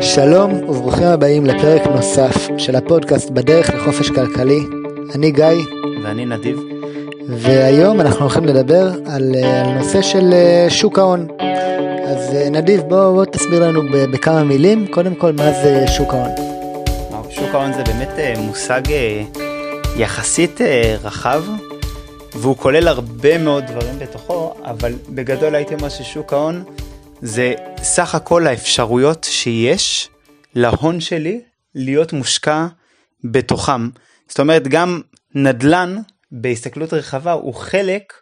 שלום וברוכים הבאים לפרק נוסף של הפודקאסט בדרך לחופש כלכלי. אני גיא. ואני נדיב. והיום אנחנו הולכים לדבר על, אה, על נושא של אה, שוק ההון. אז אה, נדיב בוא, בוא תסביר לנו בכמה מילים קודם כל מה זה שוק ההון. שוק ההון זה באמת מושג יחסית רחב והוא כולל הרבה מאוד דברים בתוכו אבל בגדול הייתי אומר ששוק ההון זה סך הכל האפשרויות שיש להון שלי להיות מושקע בתוכם. זאת אומרת גם נדל"ן בהסתכלות רחבה הוא חלק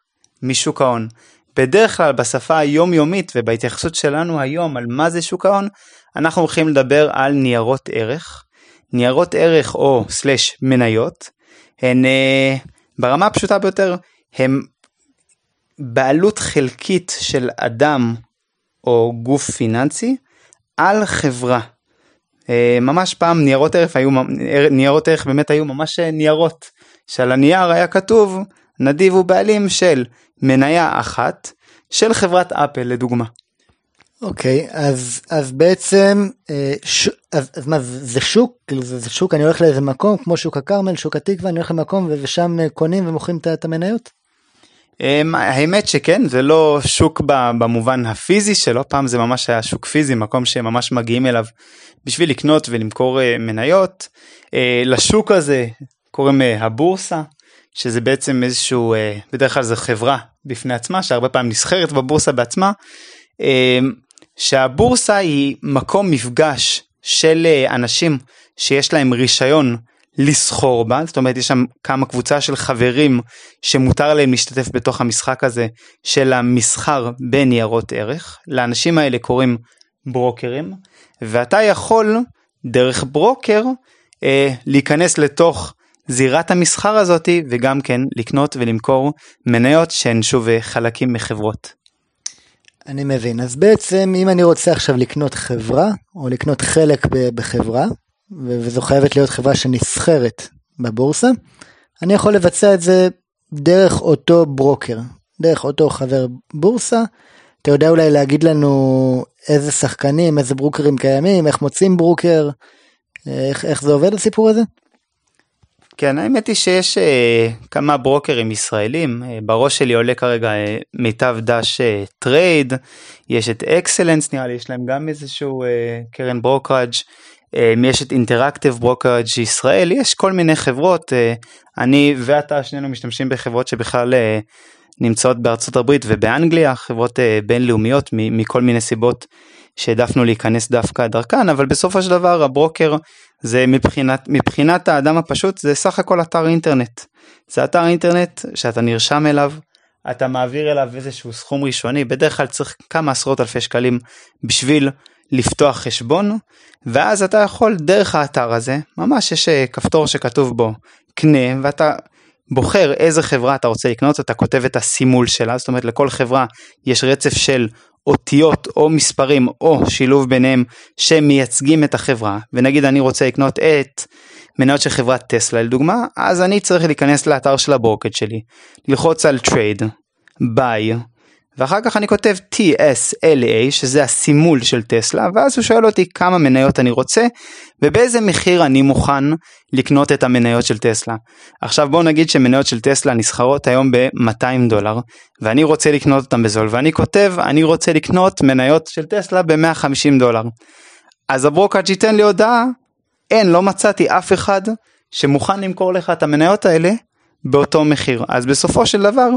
משוק ההון. בדרך כלל בשפה היומיומית ובהתייחסות שלנו היום על מה זה שוק ההון, אנחנו הולכים לדבר על ניירות ערך. ניירות ערך או סלש מניות הן אה, ברמה הפשוטה ביותר הם בעלות חלקית של אדם או גוף פיננסי על חברה. אה, ממש פעם ניירות ערך היו ניירות ערך באמת היו ממש ניירות שעל הנייר היה כתוב נדיב הוא בעלים של מניה אחת של חברת אפל לדוגמה. אוקיי אז אז בעצם אה, ש, אז, אז מה זה שוק? כאילו זה, זה שוק אני הולך לאיזה מקום כמו שוק הכרמל שוק התקווה אני הולך למקום ושם קונים ומוכרים את המניות. אמ, האמת שכן זה לא שוק במובן הפיזי שלו פעם זה ממש היה שוק פיזי מקום שממש מגיעים אליו בשביל לקנות ולמכור אה, מניות. אה, לשוק הזה קוראים אה, הבורסה שזה בעצם איזשהו בדרך כלל זו חברה בפני עצמה שהרבה פעמים נסחרת בבורסה בעצמה שהבורסה היא מקום מפגש של אנשים שיש להם רישיון לסחור בה, זאת אומרת יש שם כמה קבוצה של חברים שמותר להם להשתתף בתוך המשחק הזה של המסחר בניירות ערך, לאנשים האלה קוראים ברוקרים, ואתה יכול דרך ברוקר אה, להיכנס לתוך זירת המסחר הזאתי וגם כן לקנות ולמכור מניות שהן שוב אה, חלקים מחברות. אני מבין אז בעצם אם אני רוצה עכשיו לקנות חברה או לקנות חלק בחברה וזו חייבת להיות חברה שנסחרת בבורסה, אני יכול לבצע את זה דרך אותו ברוקר, דרך אותו חבר בורסה. אתה יודע אולי להגיד לנו איזה שחקנים, איזה ברוקרים קיימים, איך מוצאים ברוקר, איך, איך זה עובד הסיפור הזה? כן, האמת היא שיש אה, כמה ברוקרים ישראלים, אה, בראש שלי עולה כרגע אה, מיטב דש אה, Trade, יש את אקסלנס נראה לי, יש להם גם איזשהו אה, קרן brokerage, אמ, יש את Interactive Brokerage ישראל, יש כל מיני חברות, אה, אני ואתה שנינו משתמשים בחברות שבכלל אה, נמצאות בארצות הברית ובאנגליה, חברות אה, בינלאומיות מכל מיני סיבות שהעדפנו להיכנס דווקא דרכן, אבל בסופו של דבר הברוקר זה מבחינת, מבחינת האדם הפשוט זה סך הכל אתר אינטרנט. זה אתר אינטרנט שאתה נרשם אליו, אתה מעביר אליו איזשהו סכום ראשוני, בדרך כלל צריך כמה עשרות אלפי שקלים בשביל לפתוח חשבון ואז אתה יכול דרך האתר הזה ממש יש אה, כפתור שכתוב בו קנה ואתה בוחר איזה חברה אתה רוצה לקנות אתה כותב את הסימול שלה זאת אומרת לכל חברה יש רצף של אותיות או מספרים או שילוב ביניהם שמייצגים את החברה ונגיד אני רוצה לקנות את מניות של חברת טסלה לדוגמה אז אני צריך להיכנס לאתר של הברוקד שלי ללחוץ על trade buy ואחר כך אני כותב TSLA שזה הסימול של טסלה ואז הוא שואל אותי כמה מניות אני רוצה ובאיזה מחיר אני מוכן לקנות את המניות של טסלה. עכשיו בואו נגיד שמניות של טסלה נסחרות היום ב-200 דולר ואני רוצה לקנות אותם בזול ואני כותב אני רוצה לקנות מניות של טסלה ב-150 דולר. אז הברוקאג' ייתן לי הודעה אין לא מצאתי אף אחד שמוכן למכור לך את המניות האלה באותו מחיר אז בסופו של דבר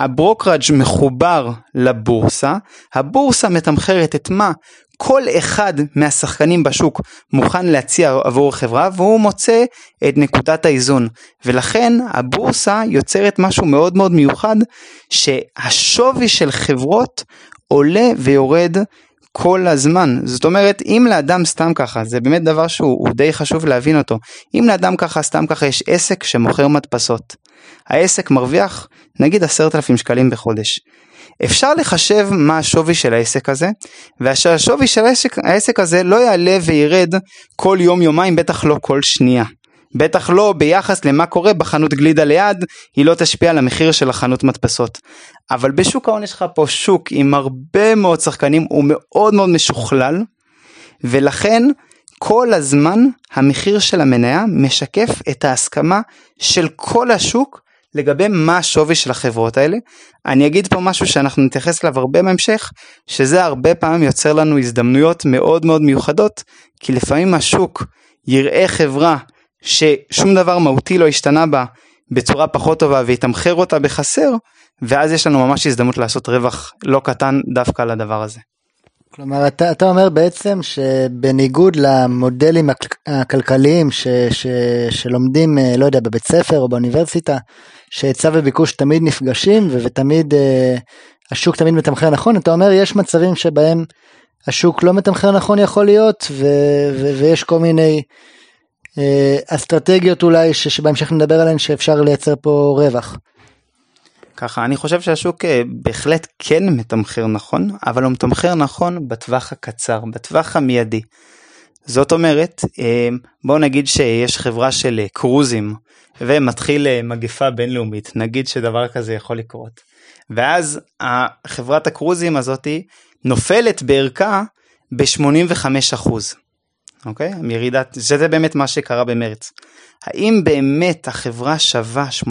הברוקראג' מחובר לבורסה, הבורסה מתמחרת את מה כל אחד מהשחקנים בשוק מוכן להציע עבור החברה והוא מוצא את נקודת האיזון. ולכן הבורסה יוצרת משהו מאוד מאוד מיוחד שהשווי של חברות עולה ויורד כל הזמן. זאת אומרת אם לאדם סתם ככה זה באמת דבר שהוא די חשוב להבין אותו אם לאדם ככה סתם ככה יש עסק שמוכר מדפסות העסק מרוויח נגיד עשרת אלפים שקלים בחודש. אפשר לחשב מה השווי של העסק הזה, והשווי של העסק, העסק הזה לא יעלה וירד כל יום יומיים, בטח לא כל שנייה. בטח לא ביחס למה קורה בחנות גלידה ליד, היא לא תשפיע על המחיר של החנות מדפסות. אבל בשוק ההון יש לך פה שוק עם הרבה מאוד שחקנים, הוא מאוד מאוד משוכלל, ולכן כל הזמן המחיר של המניה משקף את ההסכמה של כל השוק לגבי מה השווי של החברות האלה. אני אגיד פה משהו שאנחנו נתייחס אליו הרבה בהמשך, שזה הרבה פעמים יוצר לנו הזדמנויות מאוד מאוד מיוחדות, כי לפעמים השוק יראה חברה ששום דבר מהותי לא השתנה בה בצורה פחות טובה ויתמחר אותה בחסר, ואז יש לנו ממש הזדמנות לעשות רווח לא קטן דווקא על הדבר הזה. כלומר אתה, אתה אומר בעצם שבניגוד למודלים הכלכליים ש, ש, שלומדים אה, לא יודע בבית ספר או באוניברסיטה שהיצע וביקוש תמיד נפגשים ותמיד אה, השוק תמיד מתמחר נכון אתה אומר יש מצבים שבהם השוק לא מתמחר נכון יכול להיות ו, ו, ויש כל מיני אה, אסטרטגיות אולי ש, שבהמשך נדבר עליהן שאפשר לייצר פה רווח. ככה אני חושב שהשוק אה, בהחלט כן מתמחר נכון אבל הוא מתמחר נכון בטווח הקצר בטווח המיידי. זאת אומרת אה, בוא נגיד שיש חברה של אה, קרוזים ומתחיל מגפה בינלאומית נגיד שדבר כזה יכול לקרות ואז חברת הקרוזים הזאתי נופלת בערכה ב-85%. אוקיי? מירידת, שזה באמת מה שקרה במרץ. האם באמת החברה שווה 85%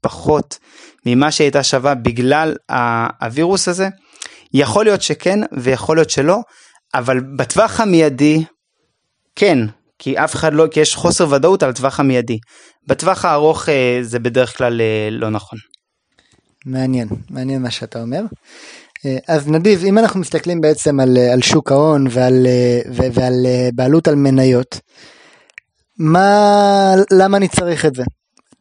פחות ממה שהייתה שווה בגלל הווירוס הזה? יכול להיות שכן ויכול להיות שלא, אבל בטווח המיידי, כן, כי אף אחד לא, כי יש חוסר ודאות על הטווח המיידי. בטווח הארוך אה, זה בדרך כלל אה, לא נכון. מעניין, מעניין מה שאתה אומר. אה, אז נדיב, אם אנחנו מסתכלים בעצם על, על שוק ההון ועל, ועל בעלות על מניות, מה, למה אני צריך את זה?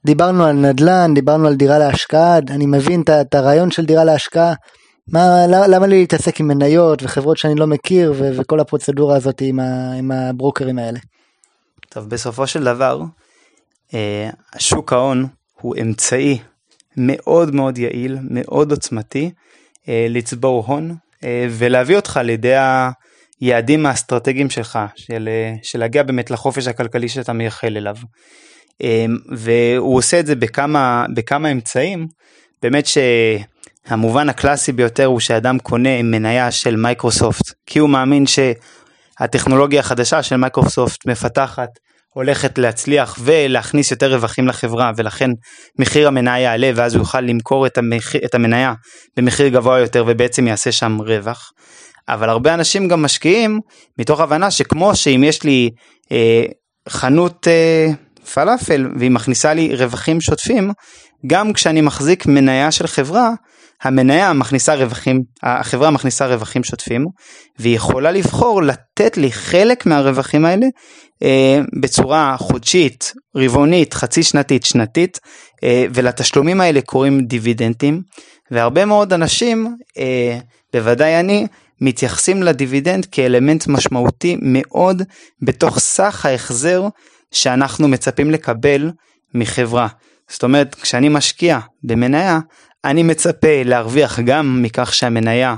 דיברנו על נדל"ן, דיברנו על דירה להשקעה, אני מבין את הרעיון של דירה להשקעה, מה, למה לי להתעסק עם מניות וחברות שאני לא מכיר ו- וכל הפרוצדורה הזאת עם, ה- עם הברוקרים האלה? טוב, בסופו של דבר, אה, שוק ההון הוא אמצעי מאוד מאוד יעיל, מאוד עוצמתי, אה, לצבור הון אה, ולהביא אותך לידי היעדים האסטרטגיים שלך, של, של להגיע באמת לחופש הכלכלי שאתה מייחל אליו. והוא עושה את זה בכמה, בכמה אמצעים, באמת שהמובן הקלאסי ביותר הוא שאדם קונה מניה של מייקרוסופט, כי הוא מאמין שהטכנולוגיה החדשה של מייקרוסופט מפתחת הולכת להצליח ולהכניס יותר רווחים לחברה ולכן מחיר המניה יעלה ואז הוא יוכל למכור את, המח... את המניה במחיר גבוה יותר ובעצם יעשה שם רווח. אבל הרבה אנשים גם משקיעים מתוך הבנה שכמו שאם יש לי אה, חנות אה, פלאפל והיא מכניסה לי רווחים שוטפים, גם כשאני מחזיק מניה של חברה, המניה מכניסה רווחים, החברה מכניסה רווחים שוטפים, והיא יכולה לבחור לתת לי חלק מהרווחים האלה אה, בצורה חודשית, רבעונית, חצי שנתית, שנתית, אה, ולתשלומים האלה קוראים דיבידנדים, והרבה מאוד אנשים, אה, בוודאי אני, מתייחסים לדיבידנד כאלמנט משמעותי מאוד בתוך סך ההחזר שאנחנו מצפים לקבל מחברה. זאת אומרת, כשאני משקיע במניה, אני מצפה להרוויח גם מכך שהמניה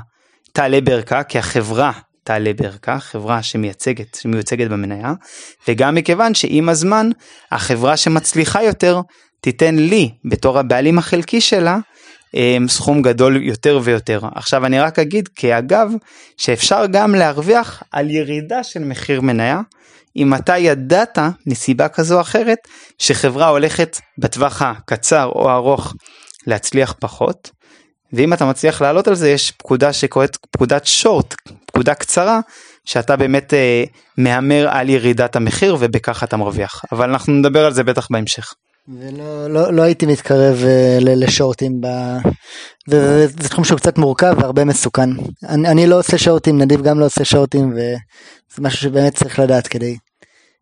תעלה בערכה, כי החברה תעלה בערכה, חברה שמייצגת, שמיוצגת במניה, וגם מכיוון שעם הזמן, החברה שמצליחה יותר, תיתן לי, בתור הבעלים החלקי שלה, סכום גדול יותר ויותר. עכשיו אני רק אגיד כאגב, שאפשר גם להרוויח על ירידה של מחיר מניה, אם אתה ידעת מסיבה כזו או אחרת שחברה הולכת בטווח הקצר או הארוך להצליח פחות ואם אתה מצליח לעלות על זה יש פקודה שקוראת פקודת שורט פקודה קצרה שאתה באמת אה, מהמר על ירידת המחיר ובכך אתה מרוויח אבל אנחנו נדבר על זה בטח בהמשך. ולא לא, לא הייתי מתקרב uh, לשורטים ב... זה, זה תחום שהוא קצת מורכב והרבה מסוכן אני, אני לא עושה שורטים נדיב גם לא עושה שורטים וזה משהו שבאמת צריך לדעת כדי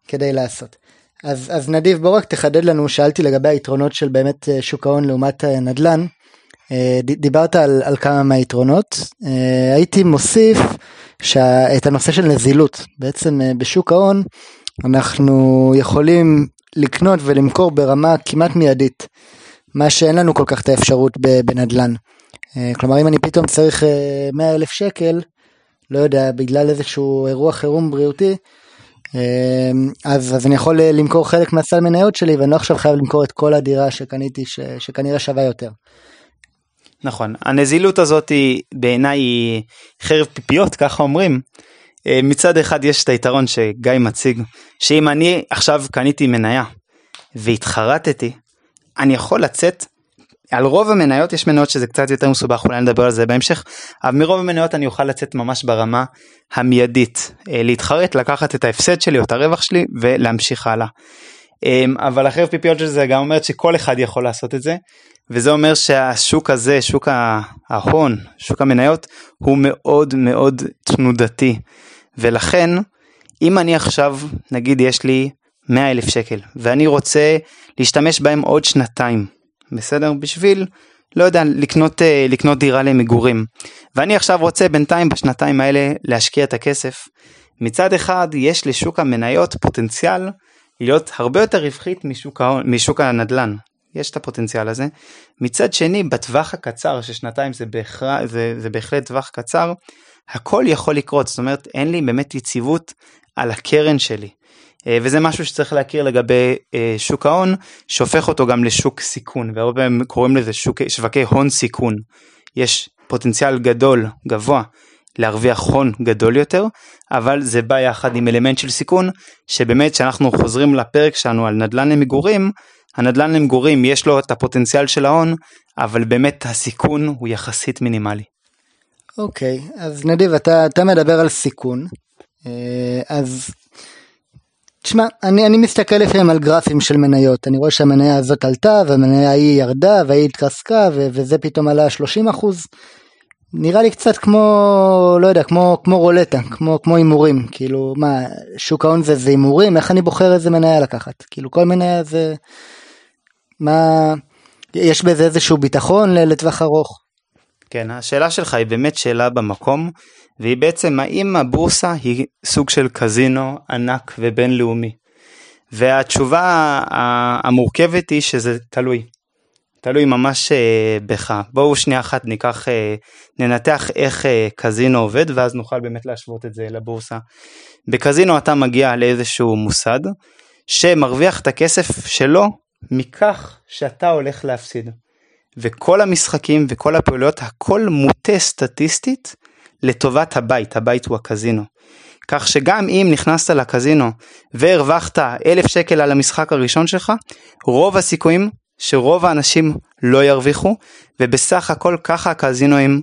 כדי לעשות. אז, אז נדיב בוא רק תחדד לנו שאלתי לגבי היתרונות של באמת אה, שוק ההון לעומת אה, נדל"ן. אה, דיברת על, על כמה מהיתרונות הייתי מוסיף את הנושא של נזילות בעצם בשוק ההון אנחנו יכולים לקנות ולמכור ברמה כמעט מיידית מה שאין לנו כל כך את האפשרות בנדל"ן. כלומר אם אני פתאום צריך 100 אלף שקל לא יודע בגלל איזשהו אירוע חירום בריאותי אז, אז אני יכול למכור חלק מהסל מניות שלי ואני לא עכשיו חייב למכור את כל הדירה שקניתי ש, שכנראה שווה יותר. נכון הנזילות הזאת בעיניי חרב פיפיות ככה אומרים. אה, מצד אחד יש את היתרון שגיא מציג שאם אני עכשיו קניתי מניה והתחרטתי אני יכול לצאת על רוב המניות יש מניות שזה קצת יותר מסובך אולי נדבר על זה בהמשך אבל מרוב המניות אני אוכל לצאת ממש ברמה המיידית אה, להתחרט לקחת את ההפסד שלי או את הרווח שלי ולהמשיך הלאה. אמ, אבל החרב פיפיות של זה גם אומרת שכל אחד יכול לעשות את זה וזה אומר שהשוק הזה שוק ההון שוק המניות הוא מאוד מאוד תנודתי ולכן אם אני עכשיו נגיד יש לי 100 אלף שקל ואני רוצה להשתמש בהם עוד שנתיים בסדר? בשביל לא יודע לקנות אה, לקנות דירה למגורים. ואני עכשיו רוצה בינתיים בשנתיים האלה להשקיע את הכסף. מצד אחד יש לשוק המניות פוטנציאל להיות הרבה יותר רווחית משוק, משוק הנדל"ן. יש את הפוטנציאל הזה. מצד שני בטווח הקצר ששנתיים זה, בהכרח, זה, זה בהחלט טווח קצר הכל יכול לקרות זאת אומרת אין לי באמת יציבות על הקרן שלי אה, וזה משהו שצריך להכיר לגבי אה, שוק ההון שהופך אותו גם לשוק סיכון והרבה פעמים קוראים לזה שוק, שווקי הון סיכון. יש פוטנציאל גדול גבוה להרוויח הון גדול יותר אבל זה בא יחד עם אלמנט של סיכון שבאמת כשאנחנו חוזרים לפרק שלנו על נדל"ן למגורים הנדל"ן למגורים יש לו את הפוטנציאל של ההון אבל באמת הסיכון הוא יחסית מינימלי. אוקיי okay, אז נדיב אתה, אתה מדבר על סיכון אה, אז תשמע, אני, אני מסתכל לפעמים על גרפים של מניות, אני רואה שהמניה הזאת עלתה והמניה ההיא ירדה והיא התרסקה ו- וזה פתאום עלה 30 אחוז. נראה לי קצת כמו, לא יודע, כמו, כמו רולטה, כמו, הימורים, כאילו, מה, שוק ההון זה הימורים, איך אני בוחר איזה מניה לקחת? כאילו, כל מניה זה, מה, יש בזה איזשהו ביטחון לטווח ארוך? כן, השאלה שלך היא באמת שאלה במקום, והיא בעצם האם הבורסה היא סוג של קזינו ענק ובינלאומי. והתשובה המורכבת היא שזה תלוי. תלוי ממש אה, בך. בואו שנייה אחת ניקח, אה, ננתח איך אה, קזינו עובד ואז נוכל באמת להשוות את זה לבורסה. בקזינו אתה מגיע לאיזשהו מוסד שמרוויח את הכסף שלו מכך שאתה הולך להפסיד. וכל המשחקים וכל הפעולות הכל מוטה סטטיסטית לטובת הבית, הבית הוא הקזינו. כך שגם אם נכנסת לקזינו והרווחת אלף שקל על המשחק הראשון שלך, רוב הסיכויים שרוב האנשים לא ירוויחו, ובסך הכל ככה הקזינואים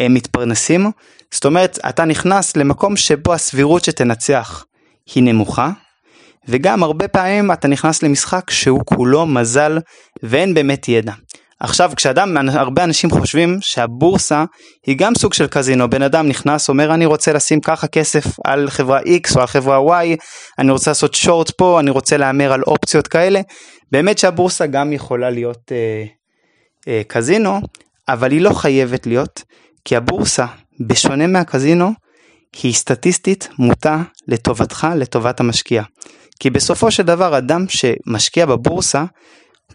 מתפרנסים. זאת אומרת, אתה נכנס למקום שבו הסבירות שתנצח היא נמוכה, וגם הרבה פעמים אתה נכנס למשחק שהוא כולו מזל ואין באמת ידע. עכשיו כשאדם, הרבה אנשים חושבים שהבורסה היא גם סוג של קזינו, בן אדם נכנס, אומר אני רוצה לשים ככה כסף על חברה X או על חברה Y, אני רוצה לעשות שורט פה, אני רוצה להמר על אופציות כאלה, באמת שהבורסה גם יכולה להיות אה, אה, קזינו, אבל היא לא חייבת להיות, כי הבורסה, בשונה מהקזינו, היא סטטיסטית מוטה לטובתך, לטובת המשקיע. כי בסופו של דבר אדם שמשקיע בבורסה,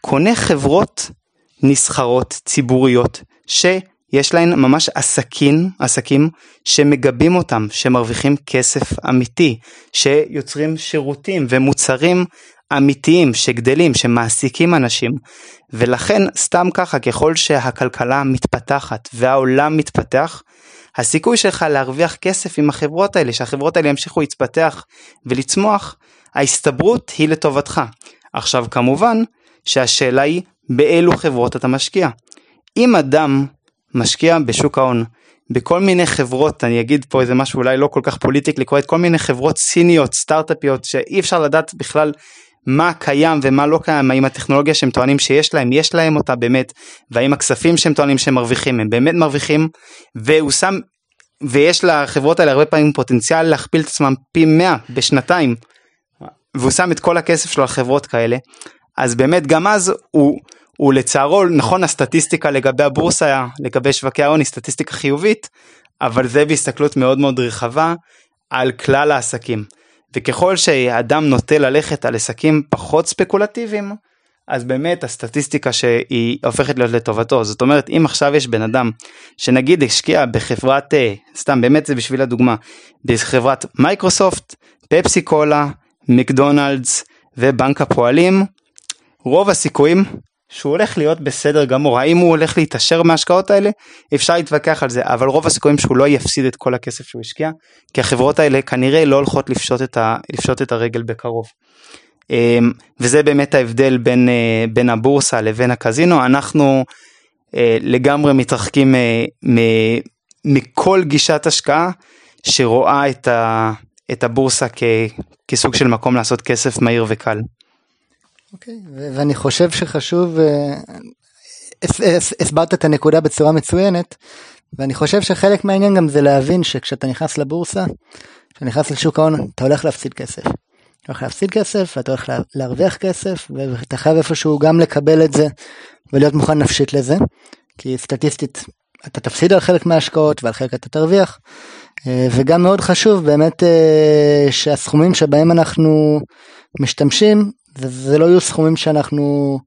קונה חברות נסחרות ציבוריות שיש להן ממש עסקים, עסקים שמגבים אותם, שמרוויחים כסף אמיתי, שיוצרים שירותים ומוצרים אמיתיים שגדלים, שמעסיקים אנשים, ולכן סתם ככה ככל שהכלכלה מתפתחת והעולם מתפתח, הסיכוי שלך להרוויח כסף עם החברות האלה, שהחברות האלה ימשיכו להתפתח ולצמוח, ההסתברות היא לטובתך. עכשיו כמובן שהשאלה היא באילו חברות אתה משקיע. אם אדם משקיע בשוק ההון בכל מיני חברות, אני אגיד פה איזה משהו אולי לא כל כך פוליטיקלי קורט, כל מיני חברות סיניות, סטארט-אפיות, שאי אפשר לדעת בכלל מה קיים ומה לא קיים, האם הטכנולוגיה שהם טוענים שיש להם, יש להם אותה באמת, והאם הכספים שהם טוענים שהם מרוויחים, הם באמת מרוויחים, והוא שם, ויש לחברות האלה הרבה פעמים פוטנציאל להכפיל את עצמם פי 100 בשנתיים, והוא שם את כל הכסף שלו על חברות כאלה, אז באמת גם אז הוא, הוא לצערו, נכון הסטטיסטיקה לגבי הבורסה, לגבי שווקי ההון היא סטטיסטיקה חיובית, אבל זה בהסתכלות מאוד מאוד רחבה על כלל העסקים. וככל שאדם נוטה ללכת על עסקים פחות ספקולטיביים, אז באמת הסטטיסטיקה שהיא הופכת להיות לטובתו. זאת אומרת, אם עכשיו יש בן אדם שנגיד השקיע בחברת, אה, סתם באמת זה בשביל הדוגמה, בחברת מייקרוסופט, פפסי קולה, מקדונלדס ובנק הפועלים, רוב הסיכויים שהוא הולך להיות בסדר גמור. האם הוא הולך להתעשר מההשקעות האלה? אפשר להתווכח על זה, אבל רוב הסיכויים שהוא לא יפסיד את כל הכסף שהוא השקיע, כי החברות האלה כנראה לא הולכות לפשוט את, ה, לפשוט את הרגל בקרוב. אמ, וזה באמת ההבדל בין, אה, בין הבורסה לבין הקזינו, אנחנו אה, לגמרי מתרחקים אה, מכל גישת השקעה שרואה את, ה, את הבורסה כ, כסוג של מקום לעשות כסף מהיר וקל. אוקיי, okay, ואני חושב שחשוב, הסברת את הנקודה בצורה מצוינת, ואני חושב שחלק מהעניין גם זה להבין שכשאתה נכנס לבורסה, כשאתה נכנס לשוק ההון, אתה הולך להפסיד כסף. אתה הולך להפסיד כסף ואתה הולך להרוויח כסף ואתה חייב איפשהו גם לקבל את זה ולהיות מוכן נפשית לזה כי סטטיסטית אתה תפסיד על חלק מההשקעות ועל חלק אתה תרוויח אה, וגם מאוד חשוב באמת אה, שהסכומים שבהם אנחנו משתמשים זה, זה לא יהיו סכומים שאנחנו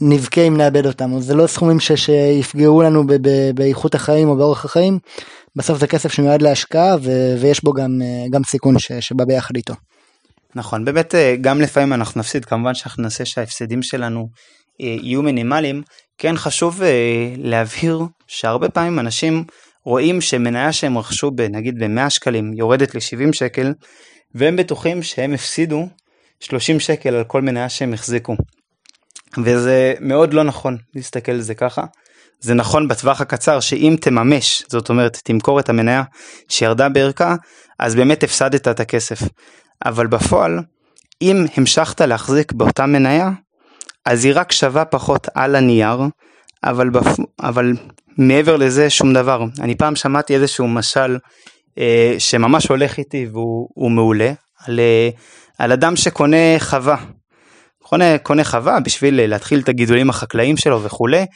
נבכה אם נאבד אותם זה לא סכומים ש, שיפגעו לנו ב, ב, באיכות החיים או באורך החיים בסוף זה כסף שמיועד להשקעה ו, ויש בו גם, אה, גם סיכון ש, שבא ביחד איתו. נכון, באמת אה, גם לפעמים אנחנו נפסיד, כמובן שאנחנו נעשה שההפסדים שלנו אה, יהיו מינימליים, כן חשוב להבהיר שהרבה פעמים אנשים רואים שמניה שהם רכשו נגיד ב-100 שקלים יורדת ל-70 שקל, והם בטוחים שהם הפסידו 30 שקל על כל מניה שהם החזיקו. וזה מאוד לא נכון להסתכל על זה ככה. זה נכון בטווח הקצר שאם תממש, זאת אומרת תמכור את המניה שירדה בערכה, אז באמת הפסדת את הכסף. אבל בפועל, אם המשכת להחזיק באותה מניה, אז היא רק שווה פחות על הנייר, אבל, בפ... אבל מעבר לזה שום דבר. אני פעם שמעתי איזשהו משל אה, שממש הולך איתי והוא מעולה, על, אה, על אדם שקונה חווה. קונה, קונה חווה בשביל להתחיל את הגידולים החקלאיים שלו וכולי,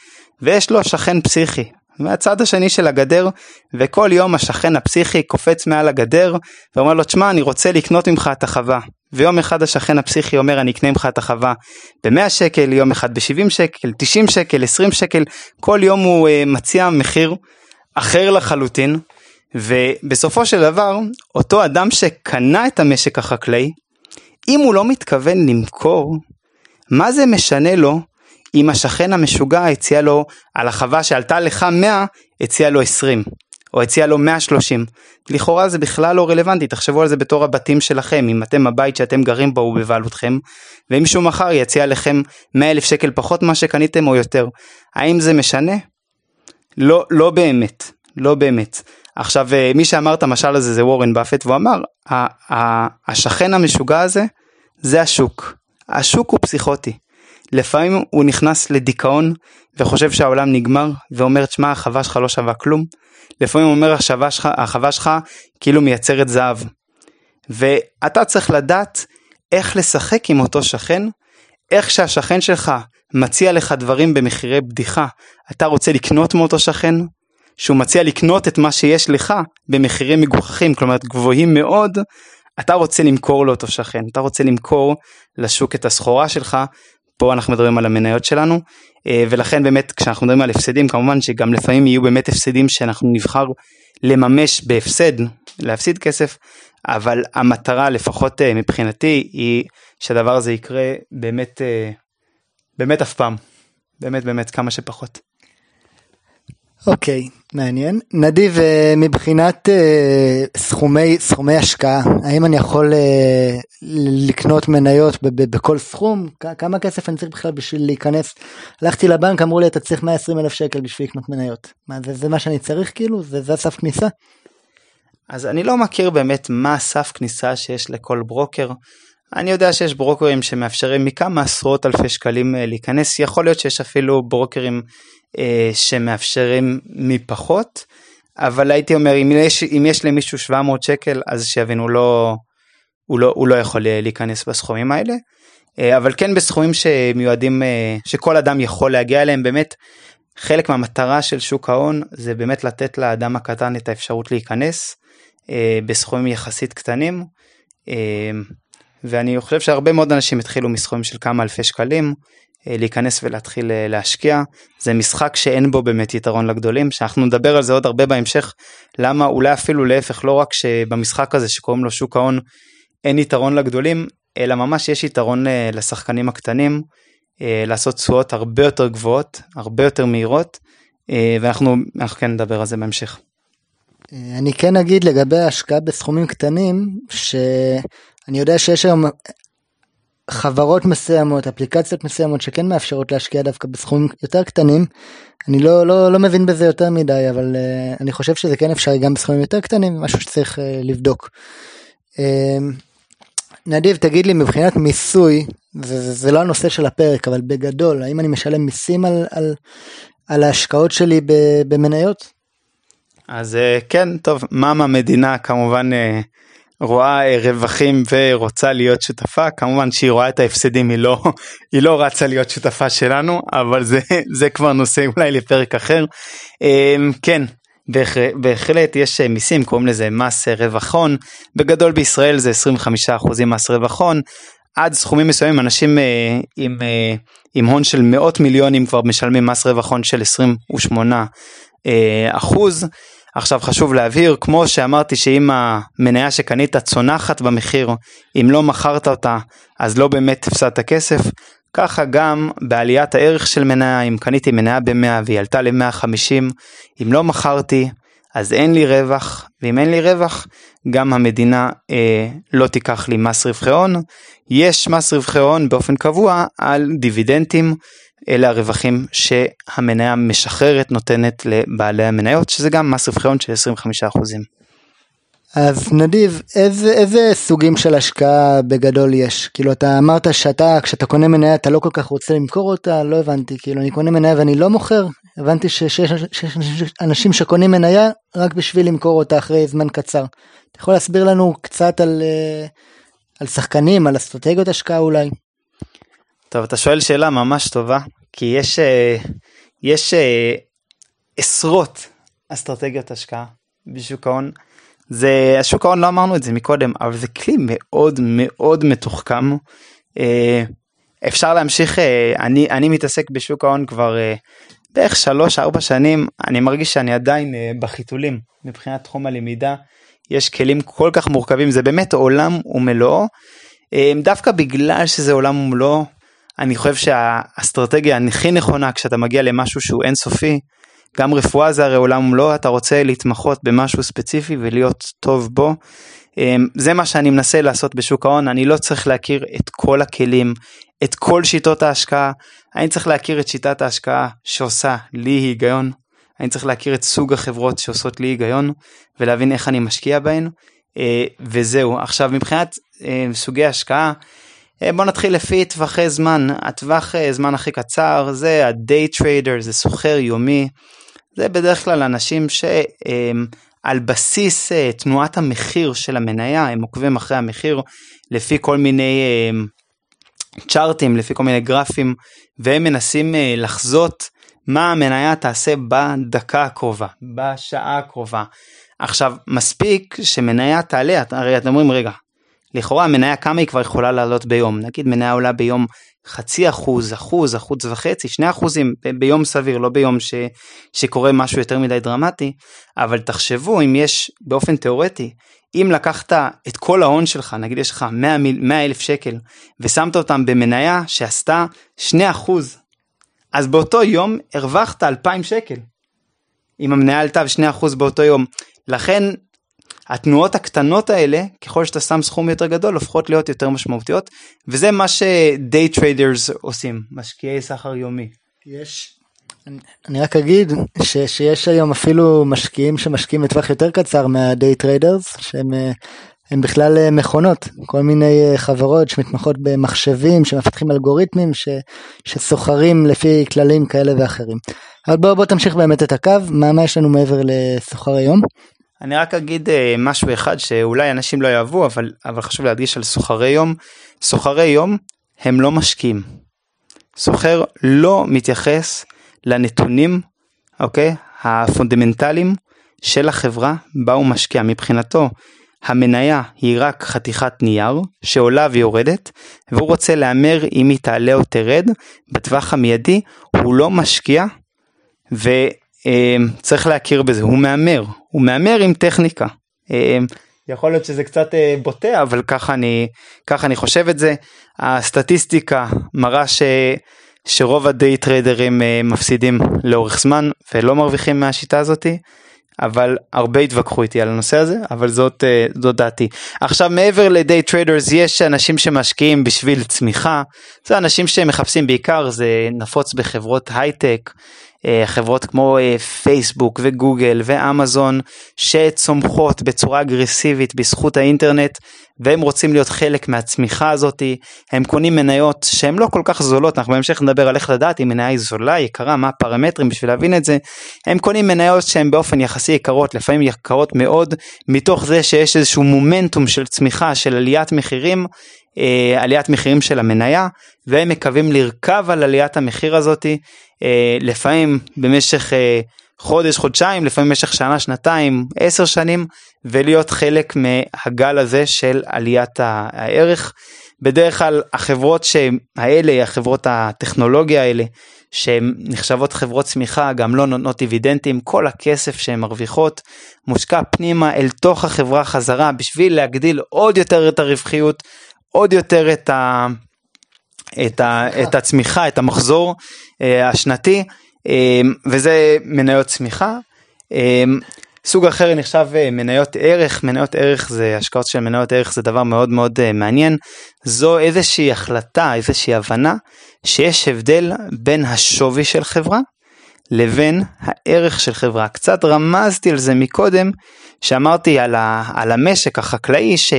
ויש לו שכן פסיכי, מהצד השני של הגדר, וכל יום השכן הפסיכי קופץ מעל הגדר, ואומר לו, תשמע, אני רוצה לקנות ממך את החווה. ויום אחד השכן הפסיכי אומר, אני אקנה ממך את החווה ב-100 שקל, יום אחד ב-70 שקל, 90 שקל, 20 שקל, כל יום הוא uh, מציע מחיר אחר לחלוטין, ובסופו של דבר, אותו אדם שקנה את המשק החקלאי, אם הוא לא מתכוון למכור, מה זה משנה לו אם השכן המשוגע הציע לו, על החווה שעלתה לך 100, הציע לו 20, או הציע לו 130. לכאורה זה בכלל לא רלוונטי, תחשבו על זה בתור הבתים שלכם, אם אתם הבית שאתם גרים בו הוא בבעלותכם, ומישהו מחר יציע לכם 100 אלף שקל פחות ממה שקניתם או יותר. האם זה משנה? לא, לא באמת, לא באמת. עכשיו, אה, מי שאמר את המשל הזה זה וורן באפט, והוא אמר, השכן המשוגע הזה, זה השוק. השוק הוא פסיכוטי. לפעמים הוא נכנס לדיכאון וחושב שהעולם נגמר ואומר תשמע החווה שלך לא שווה כלום. לפעמים הוא אומר החווה שלך, החווה שלך כאילו מייצרת זהב. ואתה צריך לדעת איך לשחק עם אותו שכן, איך שהשכן שלך מציע לך דברים במחירי בדיחה, אתה רוצה לקנות מאותו שכן, שהוא מציע לקנות את מה שיש לך במחירים מגוחכים, כלומר גבוהים מאוד, אתה רוצה למכור לאותו שכן, אתה רוצה למכור לשוק את הסחורה שלך פה אנחנו מדברים על המניות שלנו אה, ולכן באמת כשאנחנו מדברים על הפסדים כמובן שגם לפעמים יהיו באמת הפסדים שאנחנו נבחר לממש בהפסד להפסיד כסף אבל המטרה לפחות אה, מבחינתי היא שהדבר הזה יקרה באמת אה, באמת אף פעם באמת באמת כמה שפחות. אוקיי, okay, מעניין. נדיב, אה, מבחינת uh, סכומי, סכומי השקעה, האם אני יכול uh, לקנות מניות בכל סכום? כמה כסף אני צריך בכלל בשביל להיכנס? הלכתי לבנק, אמרו לי אתה צריך 120 אלף שקל בשביל לקנות מניות. מה, זה, זה מה שאני צריך כאילו? זה, זה הסף כניסה? אז אני לא מכיר באמת מה הסף כניסה שיש לכל ברוקר. אני יודע שיש ברוקרים שמאפשרים מכמה עשרות אלפי שקלים להיכנס, יכול להיות שיש אפילו ברוקרים אה, שמאפשרים מפחות, אבל הייתי אומר אם יש, אם יש למישהו 700 שקל אז שיבין הוא לא, הוא לא, הוא לא יכול להיכנס בסכומים האלה, אה, אבל כן בסכומים שמיועדים, אה, שכל אדם יכול להגיע אליהם באמת. חלק מהמטרה של שוק ההון זה באמת לתת לאדם הקטן את האפשרות להיכנס אה, בסכומים יחסית קטנים. אה, ואני חושב שהרבה מאוד אנשים התחילו מסכומים של כמה אלפי שקלים אה, להיכנס ולהתחיל אה, להשקיע. זה משחק שאין בו באמת יתרון לגדולים, שאנחנו נדבר על זה עוד הרבה בהמשך, למה אולי אפילו להפך, לא רק שבמשחק הזה שקוראים לו שוק ההון אין יתרון לגדולים, אלא ממש יש יתרון אה, לשחקנים הקטנים, לעשות תשואות הרבה יותר גבוהות, הרבה יותר מהירות, ואנחנו כן נדבר על זה בהמשך. אני כן אגיד לגבי ההשקעה בסכומים קטנים, שאני יודע שיש היום חברות מסוימות, אפליקציות מסוימות שכן מאפשרות להשקיע דווקא בסכומים יותר קטנים. אני לא, לא, לא מבין בזה יותר מדי, אבל uh, אני חושב שזה כן אפשרי גם בסכומים יותר קטנים, משהו שצריך uh, לבדוק. Uh, נדיב, תגיד לי, מבחינת מיסוי, זה, זה, זה לא הנושא של הפרק, אבל בגדול, האם אני משלם מיסים על, על, על ההשקעות שלי במניות? אז כן, טוב, מאמה מדינה כמובן רואה אה, רווחים ורוצה להיות שותפה כמובן שהיא רואה את ההפסדים היא לא היא לא רצה להיות שותפה שלנו אבל זה זה כבר נושא אולי לפרק אחר. אמ, כן בהחלט יש אה, מיסים קוראים לזה מס אה, רווח הון. בגדול בישראל זה 25% מס רווח הון. עד סכומים מסוימים אנשים עם, עם הון של מאות מיליונים כבר משלמים מס רווח הון של 28 אחוז. עכשיו חשוב להבהיר, כמו שאמרתי שאם המניה שקנית צונחת במחיר, אם לא מכרת אותה, אז לא באמת הפסדת כסף, ככה גם בעליית הערך של מניה, אם קניתי מניה ב-100 והיא עלתה ל-150, אם לא מכרתי, אז אין לי רווח, ואם אין לי רווח, גם המדינה אה, לא תיקח לי מס רווחי הון. יש מס רווחי הון באופן קבוע על דיבידנדים אלה הרווחים שהמניה משחררת נותנת לבעלי המניות שזה גם מס רווחי הון של 25%. אז נדיב איזה איזה סוגים של השקעה בגדול יש כאילו אתה אמרת שאתה כשאתה קונה מניה אתה לא כל כך רוצה למכור אותה לא הבנתי כאילו אני קונה מניה ואני לא מוכר הבנתי שיש אנשים שקונים מניה רק בשביל למכור אותה אחרי זמן קצר. אתה יכול להסביר לנו קצת על, אה, על שחקנים על אסטרטגיות השקעה אולי. טוב, אתה שואל שאלה ממש טובה, כי יש, אה, יש אה, עשרות אסטרטגיות השקעה בשוק ההון. זה, השוק ההון לא אמרנו את זה מקודם, אבל זה כלי מאוד מאוד מתוחכם. אה, אפשר להמשיך, אני, אני מתעסק בשוק ההון כבר בערך 3-4 שנים, אני מרגיש שאני עדיין בחיתולים מבחינת תחום הלמידה. יש כלים כל כך מורכבים, זה באמת עולם ומלואו. דווקא בגלל שזה עולם ומלואו, אני חושב שהאסטרטגיה הכי נכונה כשאתה מגיע למשהו שהוא אינסופי, גם רפואה זה הרי עולם ומלואו, אתה רוצה להתמחות במשהו ספציפי ולהיות טוב בו. אמ, זה מה שאני מנסה לעשות בשוק ההון, אני לא צריך להכיר את כל הכלים, את כל שיטות ההשקעה, אני צריך להכיר את שיטת ההשקעה שעושה לי היגיון, אני צריך להכיר את סוג החברות שעושות לי היגיון ולהבין איך אני משקיע בהן, אה, וזהו. עכשיו מבחינת אה, סוגי השקעה, בוא נתחיל לפי טווחי זמן, הטווח אה, זמן הכי קצר זה ה-day trader, זה סוחר יומי, זה בדרך כלל אנשים שעל בסיס אה, תנועת המחיר של המניה, הם עוקבים אחרי המחיר לפי כל מיני צ'ארטים, לפי כל מיני גרפים, והם מנסים לחזות מה המניה תעשה בדקה הקרובה, בשעה הקרובה. עכשיו, מספיק שמניה תעלה, הרי אתם אומרים, רגע, לכאורה המניה כמה היא כבר יכולה לעלות ביום, נגיד מניה עולה ביום חצי אחוז, אחוז, אחוז וחצי, שני אחוזים ביום סביר, לא ביום ש- שקורה משהו יותר מדי דרמטי, אבל תחשבו אם יש באופן תיאורטי, אם לקחת את כל ההון שלך, נגיד יש לך 100, 100 אלף שקל, ושמת אותם במניה שעשתה 2 אחוז, אז באותו יום הרווחת 2,000 שקל. אם המניה עלתה ב-2 אחוז באותו יום. לכן התנועות הקטנות האלה, ככל שאתה שם סכום יותר גדול, הופכות להיות יותר משמעותיות, וזה מה ש day traders עושים, משקיעי סחר יומי. יש, אני, רק אגיד ש, שיש היום אפילו משקיעים שמשקיעים לטווח יותר קצר מה day traders, שהם הם בכלל אה, מכונות, כל מיני אה, חברות שמתמחות במחשבים, שמפתחים אלגוריתמים, ש, שסוחרים לפי כללים כאלה ואחרים. אבל בוא, בוא תמשיך באמת את הקו, מה, מה יש לנו מעבר לסוחר היום? אני רק אגיד אה, משהו אחד שאולי אנשים לא יאהבו אבל אבל חשוב להדגיש על סוחרי יום. סוחרי יום הם לא משקיעים. סוחר לא מתייחס לנתונים אוקיי הפונדמנטליים של החברה בה הוא משקיע מבחינתו. המניה היא רק חתיכת נייר שעולה ויורדת והוא רוצה להמר אם היא תעלה או תרד בטווח המיידי הוא לא משקיע וצריך להכיר בזה הוא מהמר הוא מהמר עם טכניקה. יכול להיות שזה קצת בוטה אבל ככה אני ככה אני חושב את זה. הסטטיסטיקה מראה ש... שרוב ה day טריידרים מפסידים לאורך זמן ולא מרוויחים מהשיטה הזאתי אבל הרבה התווכחו איתי על הנושא הזה אבל זאת אה, זאת דעתי. עכשיו מעבר ל day traders יש אנשים שמשקיעים בשביל צמיחה. זה אנשים שמחפשים בעיקר זה נפוץ בחברות הייטק אה, חברות כמו אה, פייסבוק וגוגל ואמזון שצומחות בצורה אגרסיבית בזכות האינטרנט והם רוצים להיות חלק מהצמיחה הזאתי. הם קונים מניות שהן לא כל כך זולות אנחנו בהמשך נדבר על איך לדעת אם מניה היא זולה יקרה מה הפרמטרים בשביל להבין את זה. הם קונים מניות שהן באופן יחסי יקרות לפעמים יקרות מאוד מתוך זה שיש איזשהו מומנטום של צמיחה של עליית מחירים אה, עליית מחירים של המניה והם מקווים לרכב על עליית המחיר הזאתי אה, לפעמים במשך אה, חודש חודשיים לפעמים במשך שנה שנתיים עשר שנים ולהיות חלק מהגל הזה של עליית הערך. בדרך כלל החברות האלה החברות הטכנולוגיה האלה שהן נחשבות חברות צמיחה גם לא נותנות דיבידנדים כל הכסף שהן מרוויחות מושקע פנימה אל תוך החברה חזרה בשביל להגדיל עוד יותר את הרווחיות עוד יותר את, ה, את, ה, את הצמיחה, את המחזור uh, השנתי, uh, וזה מניות צמיחה. Uh, סוג אחר נחשב מניות ערך, מניות ערך זה השקעות של מניות ערך זה דבר מאוד מאוד מעניין, זו איזושהי החלטה, איזושהי הבנה שיש הבדל בין השווי של חברה לבין הערך של חברה. קצת רמזתי על זה מקודם, שאמרתי על, ה, על המשק החקלאי, ש...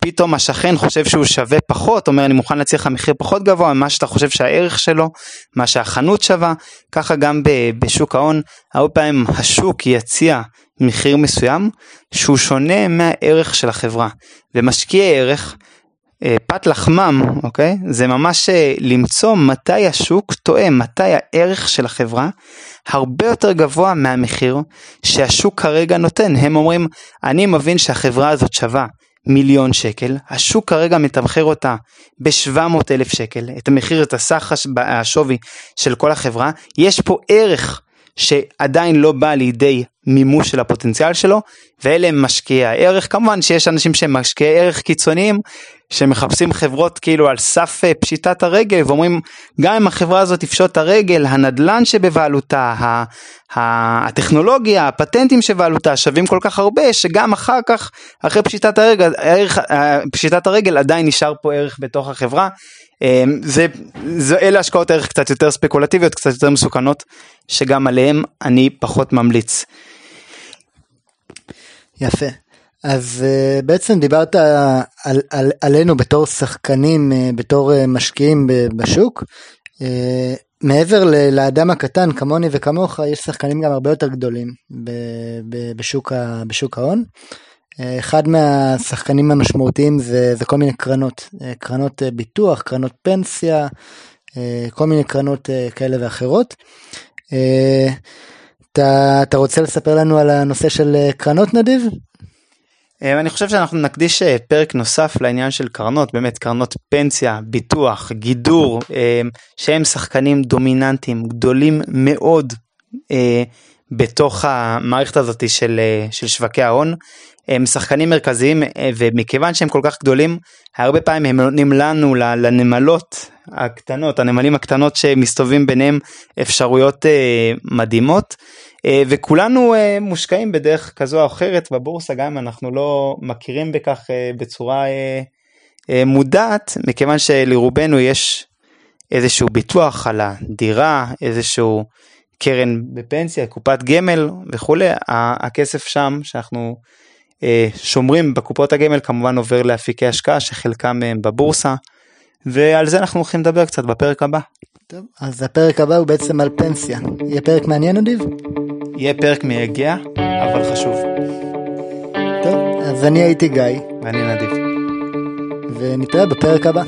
פתאום השכן חושב שהוא שווה פחות, אומר אני מוכן להציע לך מחיר פחות גבוה ממה שאתה חושב שהערך שלו, מה שהחנות שווה, ככה גם בשוק ההון, הרבה פעמים השוק יציע מחיר מסוים שהוא שונה מהערך של החברה, ומשקיעי ערך, אה, פת לחמם, אוקיי? זה ממש אה, למצוא מתי השוק טועה, מתי הערך של החברה הרבה יותר גבוה מהמחיר שהשוק כרגע נותן. הם אומרים, אני מבין שהחברה הזאת שווה מיליון שקל, השוק כרגע מתמחר אותה ב-700 אלף שקל, את המחיר, את הסך השווי של כל החברה, יש פה ערך שעדיין לא בא לידי מימוש של הפוטנציאל שלו, ואלה הם משקיעי הערך, כמובן שיש אנשים שהם משקיעי ערך קיצוניים, שמחפשים חברות כאילו על סף אה, פשיטת הרגל ואומרים גם אם החברה הזאת תפשוט הרגל הנדלן שבבעלותה הטכנולוגיה הפטנטים שבבעלותה שווים כל כך הרבה שגם אחר כך אחרי פשיטת הרגל, הערך, אה, פשיטת הרגל עדיין נשאר פה ערך בתוך החברה זה, זה אלה השקעות ערך קצת יותר ספקולטיביות קצת יותר מסוכנות שגם עליהם אני פחות ממליץ. יפה. אז uh, בעצם דיברת על, על, עלינו בתור שחקנים, uh, בתור uh, משקיעים בשוק. Uh, מעבר ל, לאדם הקטן כמוני וכמוך, יש שחקנים גם הרבה יותר גדולים ב, ב, בשוק, ה, בשוק ההון. אחד מהשחקנים המשמעותיים זה, זה כל מיני קרנות, uh, קרנות uh, ביטוח, קרנות פנסיה, uh, כל מיני קרנות כאלה ואחרות. אתה, אתה רוצה לספר לנו על הנושא של קרנות נדיב? אה, אני חושב שאנחנו נקדיש אה, פרק נוסף לעניין של קרנות, באמת קרנות פנסיה, ביטוח, גידור, אה, שהם שחקנים דומיננטיים גדולים מאוד בתוך המערכת הזאת של, של שווקי ההון. הם שחקנים מרכזיים ומכיוון שהם כל כך גדולים, הרבה פעמים הם נותנים לנו, לנמלות הקטנות, הנמלים הקטנות שמסתובבים ביניהם אפשרויות מדהימות. אה, וכולנו אה, מושקעים בדרך כזו או אחרת בבורסה גם אם אנחנו לא מכירים בכך אה, בצורה מודעת מכיוון שלרובנו יש איזשהו ביטוח על הדירה איזשהו קרן בפנסיה קופת גמל וכולי הכסף שם שאנחנו שומרים בקופות הגמל כמובן עובר לאפיקי השקעה שחלקם מהם בבורסה ועל זה אנחנו הולכים לדבר קצת בפרק הבא. טוב, אז הפרק הבא הוא בעצם על פנסיה. יהיה פרק מעניין אדיב? יהיה פרק מייגע, אבל חשוב. טוב, אז אני הייתי גיא. ואני נדיב. ונתראה בפרק הבא.